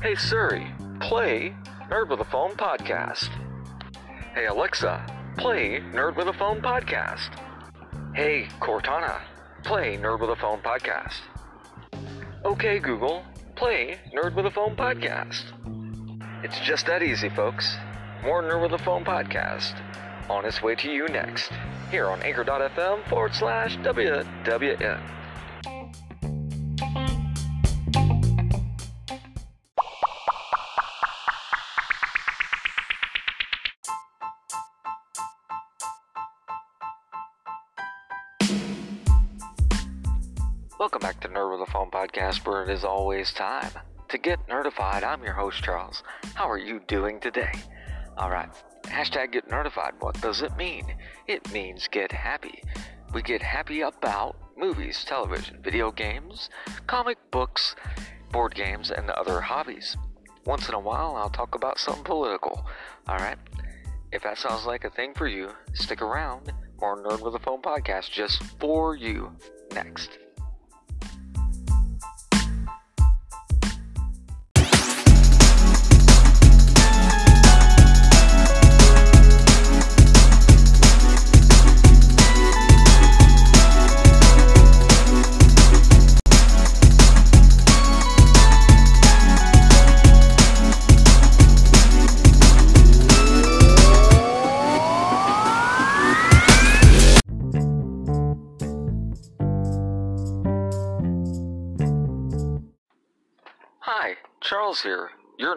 Hey Siri, play Nerd with a Phone podcast. Hey Alexa, play Nerd with a Phone podcast. Hey Cortana, play Nerd with a Phone podcast. Okay Google, play Nerd with a Phone podcast. It's just that easy, folks. More Nerd with a Phone podcast on its way to you next here on anchor.fm forward slash WWN. Welcome back to Nerd with a Phone podcast, where it is always time to get nerdified. I'm your host, Charles. How are you doing today? All right, hashtag get nerdified. What does it mean? It means get happy. We get happy about movies, television, video games, comic books, board games, and other hobbies. Once in a while, I'll talk about something political. All right, if that sounds like a thing for you, stick around. More Nerd with a Phone podcast just for you next.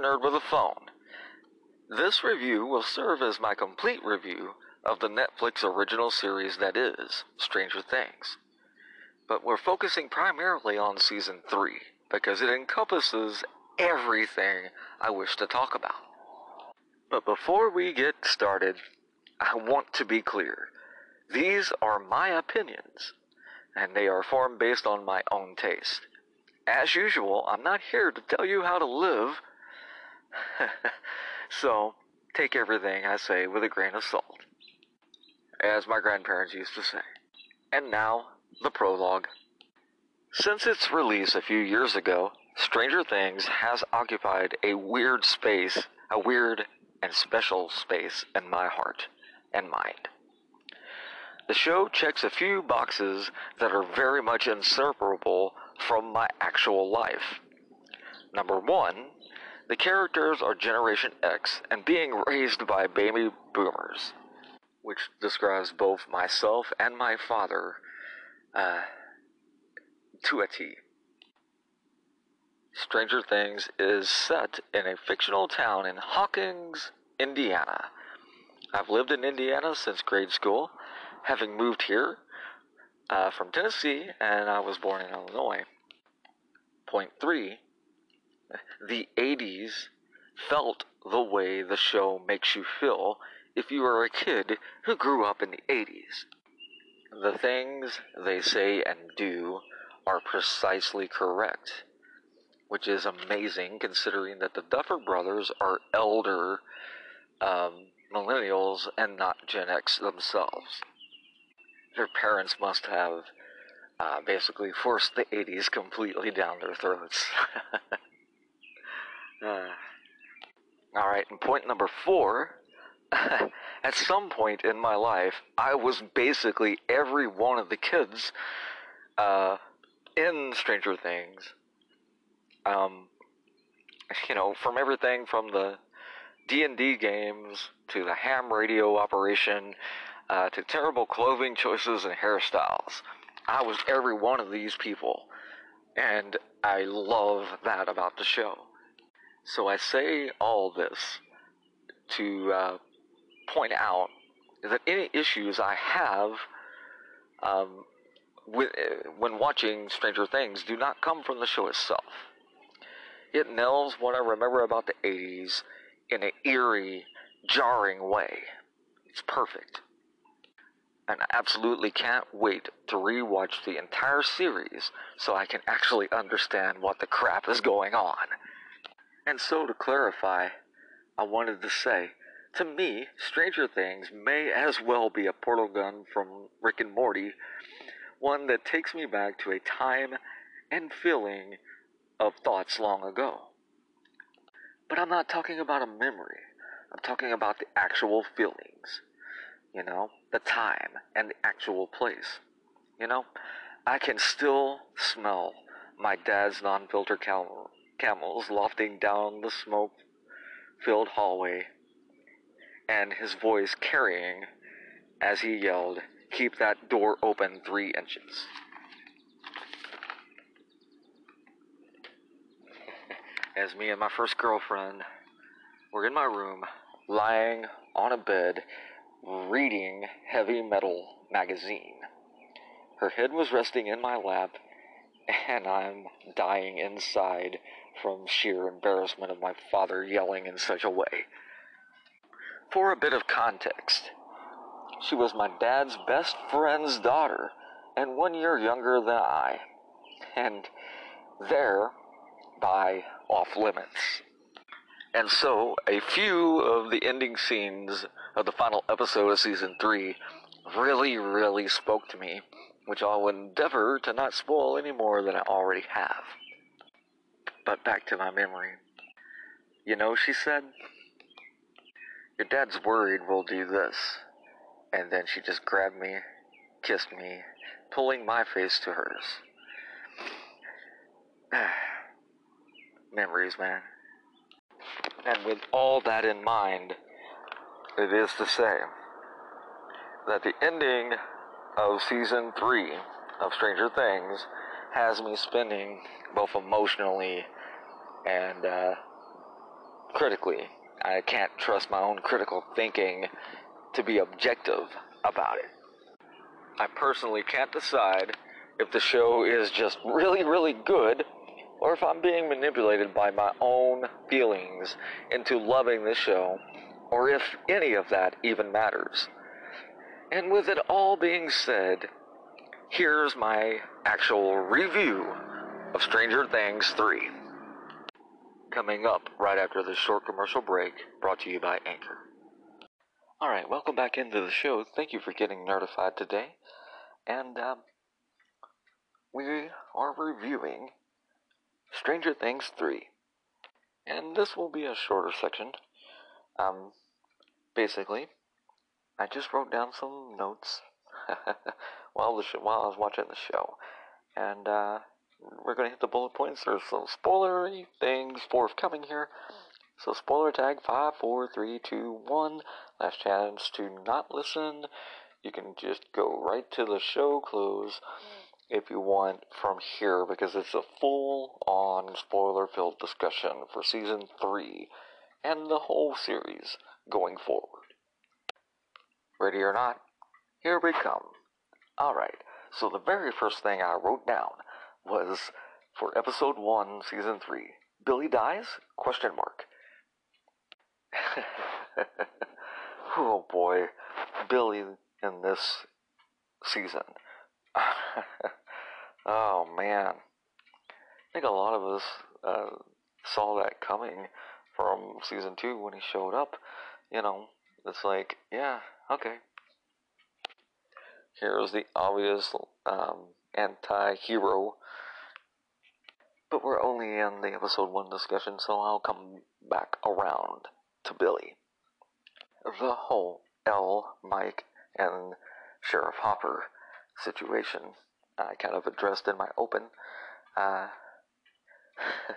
Nerd with a phone. This review will serve as my complete review of the Netflix original series that is Stranger Things. But we're focusing primarily on season 3 because it encompasses everything I wish to talk about. But before we get started, I want to be clear. These are my opinions, and they are formed based on my own taste. As usual, I'm not here to tell you how to live. so, take everything I say with a grain of salt. As my grandparents used to say. And now, the prologue. Since its release a few years ago, Stranger Things has occupied a weird space, a weird and special space in my heart and mind. The show checks a few boxes that are very much inseparable from my actual life. Number one, the characters are Generation X and being raised by baby boomers, which describes both myself and my father uh, to a T. Stranger Things is set in a fictional town in Hawkins, Indiana. I've lived in Indiana since grade school, having moved here uh, from Tennessee, and I was born in Illinois. Point three, the 80s felt the way the show makes you feel if you are a kid who grew up in the 80s. The things they say and do are precisely correct, which is amazing considering that the Duffer brothers are elder um, millennials and not Gen X themselves their parents must have uh, basically forced the 80s completely down their throats. uh, all right, and point number four. At some point in my life, I was basically every one of the kids uh, in Stranger Things. Um, you know, from everything from the D and D games to the ham radio operation uh, to terrible clothing choices and hairstyles. I was every one of these people, and I love that about the show. So I say all this to uh, point out that any issues I have um, with, uh, when watching Stranger Things do not come from the show itself. It nails what I remember about the 80s in an eerie, jarring way. It's perfect and I absolutely can't wait to rewatch the entire series so I can actually understand what the crap is going on. And so, to clarify, I wanted to say, to me, Stranger Things may as well be a portal gun from Rick and Morty, one that takes me back to a time and feeling of thoughts long ago. But I'm not talking about a memory. I'm talking about the actual feelings. You know, the time and the actual place. You know, I can still smell my dad's non filter camel, camels lofting down the smoke filled hallway and his voice carrying as he yelled, Keep that door open three inches. as me and my first girlfriend were in my room, lying on a bed, reading heavy metal magazine. Her head was resting in my lap, and I'm dying inside from sheer embarrassment of my father yelling in such a way. For a bit of context, she was my dad's best friend's daughter and one year younger than I, and there, by off limits. And so, a few of the ending scenes of the final episode of season 3 really, really spoke to me, which I will endeavor to not spoil any more than I already have. But back to my memory. You know, she said, Your dad's worried we'll do this. And then she just grabbed me, kissed me, pulling my face to hers. Memories, man. And with all that in mind, it is to say that the ending of season three of Stranger Things has me spinning both emotionally and uh, critically. I can't trust my own critical thinking to be objective about it. I personally can't decide if the show is just really, really good or if I'm being manipulated by my own feelings into loving the show or if any of that even matters. And with it all being said, here's my actual review of Stranger Things 3. Coming up right after this short commercial break brought to you by Anchor. Alright, welcome back into the show. Thank you for getting notified today. And um, we are reviewing Stranger Things 3. And this will be a shorter section. Um, basically, I just wrote down some notes while the while I was watching the show, and uh, we're gonna hit the bullet points. There's some spoilery things forthcoming here. So spoiler tag five, four, three, two, one. Last chance to not listen. You can just go right to the show close if you want from here because it's a full on spoiler filled discussion for season 3 and the whole series going forward. Ready or not? Here we come. Alright, so the very first thing I wrote down was for episode 1, season 3. Billy dies? Question mark. oh boy, Billy in this season. oh man, I think a lot of us uh, saw that coming from season two when he showed up. You know, it's like, yeah, okay. Here's the obvious um, anti-hero, but we're only in the episode one discussion, so I'll come back around to Billy. The whole El, Mike, and Sheriff Hopper situation I kind of addressed in my open. Uh,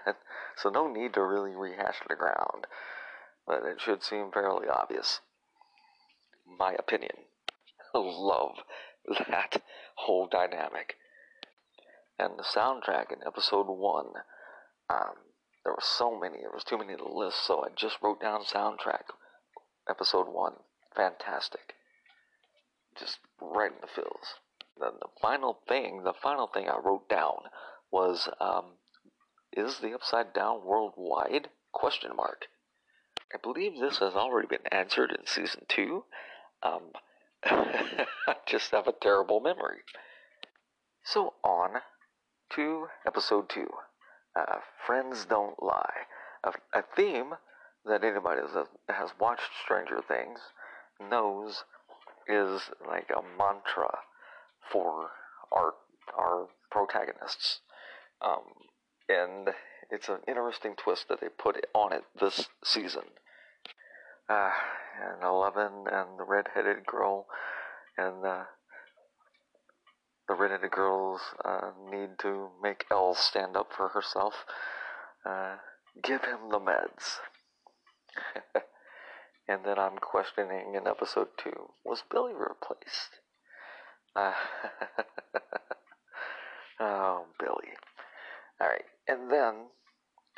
so no need to really rehash the ground, but it should seem fairly obvious. My opinion. Love that whole dynamic. And the soundtrack in episode one, um, there were so many, there was too many to list, so I just wrote down soundtrack. Episode one, fantastic. Just right in the feels. Then the final thing, the final thing I wrote down was, um, is the upside down worldwide? Question mark. I believe this has already been answered in season two. Um, I just have a terrible memory. So on to episode two. Uh, Friends don't lie. A, a theme that anybody that has watched Stranger Things knows is like a mantra for our our protagonists. Um, and it's an interesting twist that they put on it this season. Uh, and Eleven and the redheaded girl and uh, the redheaded girls uh, need to make El stand up for herself. Uh, give him the meds. and then I'm questioning in episode two was Billy replaced? Oh, Billy. Alright, and then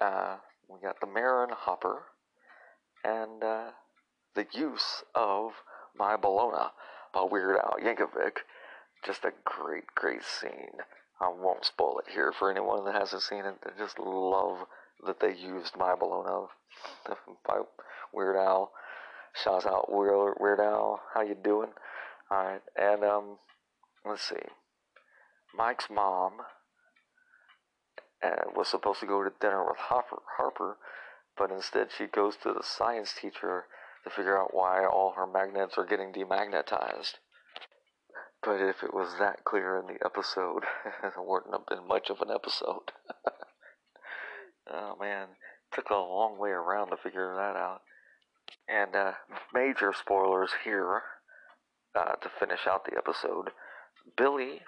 uh, we got the Marin Hopper and uh, the use of My Bologna by Weird Al Yankovic. Just a great, great scene. I won't spoil it here for anyone that hasn't seen it. I just love that they used My Bologna by Weird Al. Shouts out Weird, Weird Al. How you doing? Alright, and um, let's see. Mike's mom uh, was supposed to go to dinner with Hopper, but instead she goes to the science teacher to figure out why all her magnets are getting demagnetized. But if it was that clear in the episode, it wouldn't have been much of an episode. oh man, took a long way around to figure that out. And uh, major spoilers here uh, to finish out the episode. Billy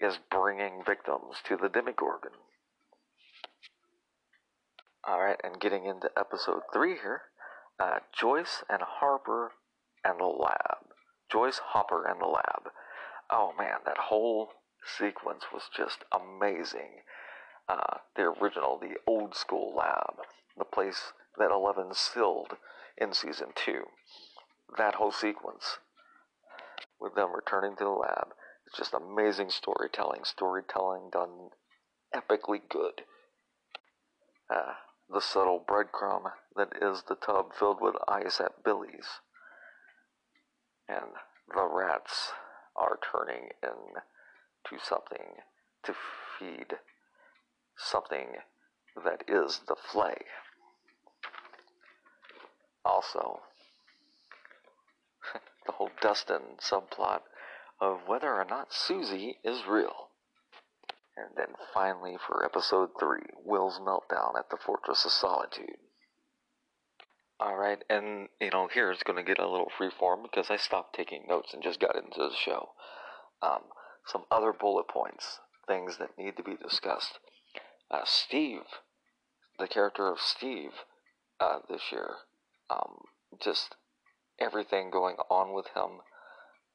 is bringing victims to the Demogorgon. Alright, and getting into episode 3 here uh, Joyce and Hopper and the lab. Joyce, Hopper, and the lab. Oh man, that whole sequence was just amazing. Uh, the original, the old school lab, the place that Eleven sealed in season two. That whole sequence with them returning to the lab. It's just amazing storytelling. Storytelling done epically good. Uh, the subtle breadcrumb that is the tub filled with ice at Billy's. And the rats are turning into something to feed something that is the flay. Also, the whole Dustin subplot of whether or not Suzie is real. And then finally, for episode 3, Will's meltdown at the Fortress of Solitude. Alright, and you know, here it's going to get a little freeform because I stopped taking notes and just got into the show. Um, some other bullet points, things that need to be discussed. Uh, Steve, the character of Steve uh, this year, um, just everything going on with him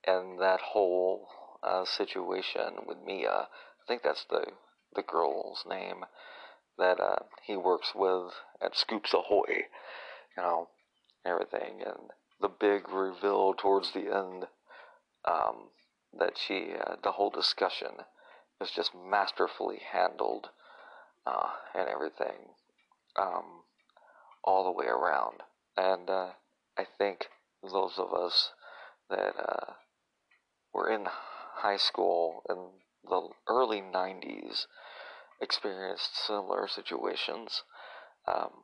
and that whole uh, situation with Mia. I think that's the the girl's name that uh, he works with at Scoops Ahoy. You know, everything and the big reveal towards the end um, that she uh, the whole discussion is just masterfully handled uh, and everything um, all the way around. And uh, I think those of us that uh, were in high school in the early 90s experienced similar situations um,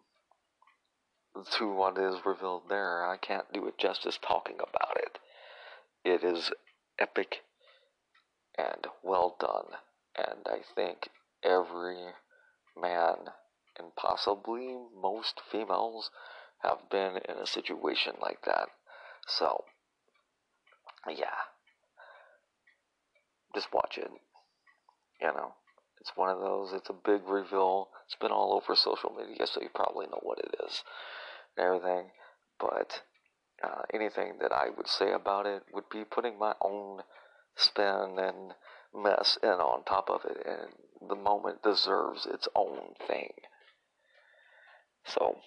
to what is revealed there. I can't do it justice talking about it. It is epic and well done, and I think every man and possibly most females have been in a situation like that. So, yeah, just watch it. You know, it's one of those, it's a big reveal. It's been all over social media, so you probably know what it is and everything. But uh, anything that I would say about it would be putting my own spin and mess in on top of it, and the moment deserves its own thing. So,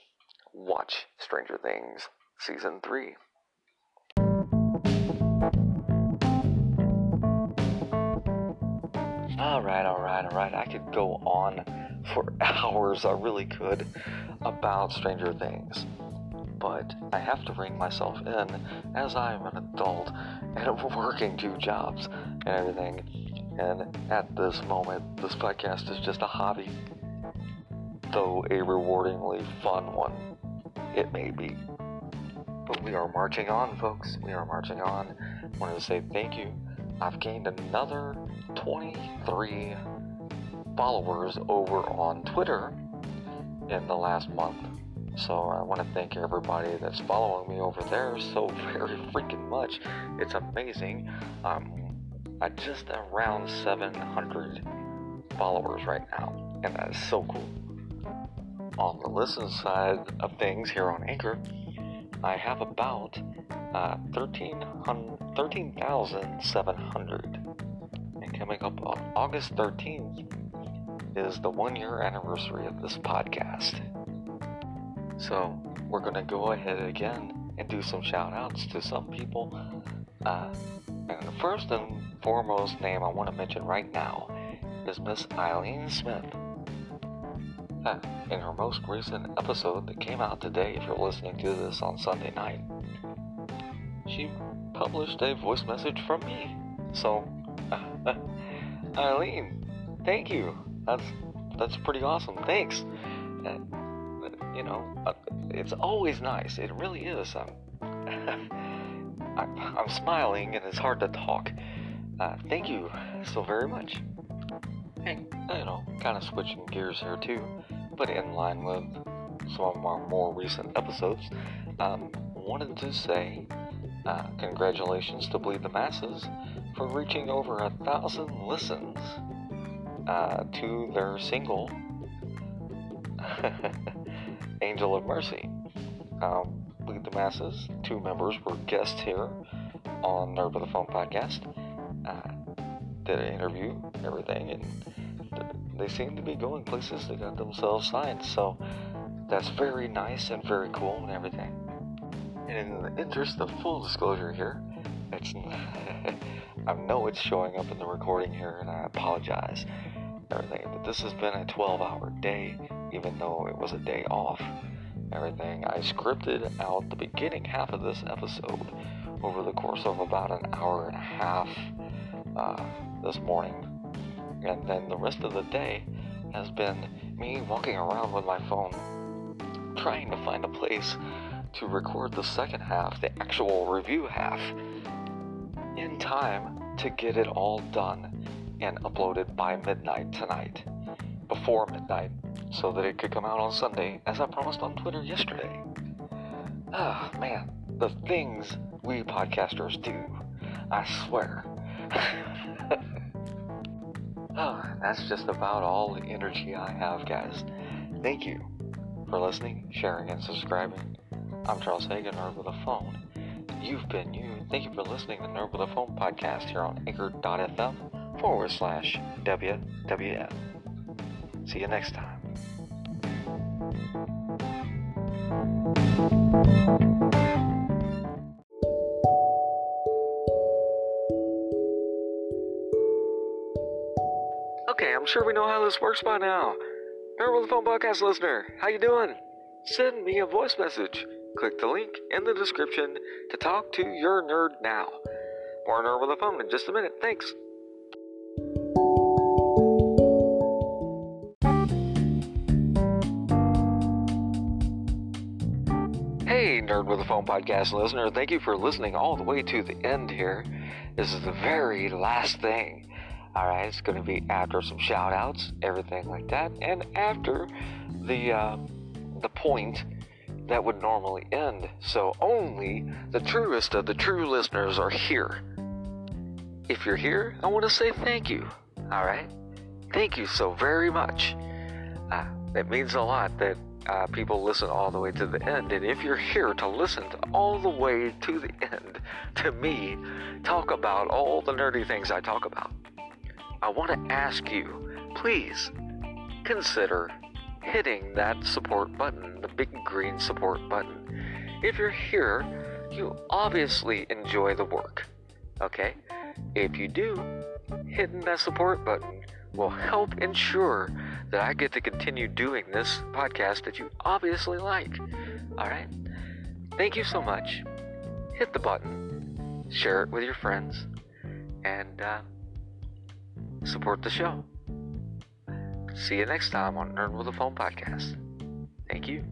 watch Stranger Things Season 3. Alright, alright, alright. I could go on for hours, I really could, about Stranger Things. But I have to bring myself in as I'm an adult and I'm working two jobs and everything. And at this moment, this podcast is just a hobby, though a rewardingly fun one it may be. But we are marching on, folks. We are marching on. I wanted to say thank you. I've gained another 23 followers over on Twitter in the last month. So I want to thank everybody that's following me over there so very freaking much. It's amazing. Um, I'm at just around 700 followers right now, and that is so cool. On the listen side of things here on Anchor, I have about uh, 13,700. and coming up on August 13th is the one year anniversary of this podcast. So we're going to go ahead again and do some shout outs to some people. Uh, and the first and foremost name I want to mention right now is Miss Eileen Smith. Uh, in her most recent episode that came out today, if you're listening to this on Sunday night, she published a voice message from me. So, Eileen, thank you. That's that's pretty awesome. Thanks. Uh, you know, uh, it's always nice. It really is. I'm, I'm, I'm smiling and it's hard to talk. Uh, thank you so very much. And, you know, kind of switching gears here too, but in line with some of our more recent episodes, um, wanted to say congratulations to Bleed the Masses for reaching over a thousand listens uh, to their single Angel of Mercy. Um, Bleed the Masses, two members were guests here on Nerd with a Phone podcast. Uh, did an interview, everything, and they seem to be going places. They got themselves signed, so that's very nice and very cool and everything. And in the interest of full disclosure here, it's I know it's showing up in the recording here, and I apologize. Everything, but this has been a 12-hour day, even though it was a day off. Everything I scripted out the beginning half of this episode over the course of about an hour and a half uh, this morning, and then the rest of the day has been me walking around with my phone, trying to find a place to record the second half, the actual review half, in time to get it all done and uploaded by midnight tonight, before midnight, so that it could come out on Sunday, as I promised on Twitter yesterday. Ah, man, the things we podcasters do, I swear. oh, that's just about all the energy I have, guys. Thank you for listening, sharing, and subscribing. I'm Charles Hagan, Nerd with a Phone. You've been you. Thank you for listening to the Nerd with a Phone podcast here on anchor.fm forward slash WWF. See you next time. Okay, I'm sure we know how this works by now. Nerd with a Phone podcast listener, how you doing? Send me a voice message Click the link in the description to talk to your nerd now. More nerd with a phone in just a minute. Thanks. Hey, Nerd with a Phone podcast listener, thank you for listening all the way to the end here. This is the very last thing. Alright, it's going to be after some shout outs, everything like that, and after the, uh, the point that would normally end, so only the truest of the true listeners are here. If you're here, I want to say thank you. All right? Thank you so very much. Uh, it means a lot that uh, people listen all the way to the end. And if you're here to listen to all the way to the end, to me talk about all the nerdy things I talk about, I want to ask you please consider hitting that support button, the big green support button. If you're here, you obviously enjoy the work. Okay? If you do, hitting that support button will help ensure that I get to continue doing this podcast that you obviously like. Alright? Thank you so much. Hit the button, share it with your friends, and uh, support the show. See you next time on Nerd with a Phone podcast. Thank you.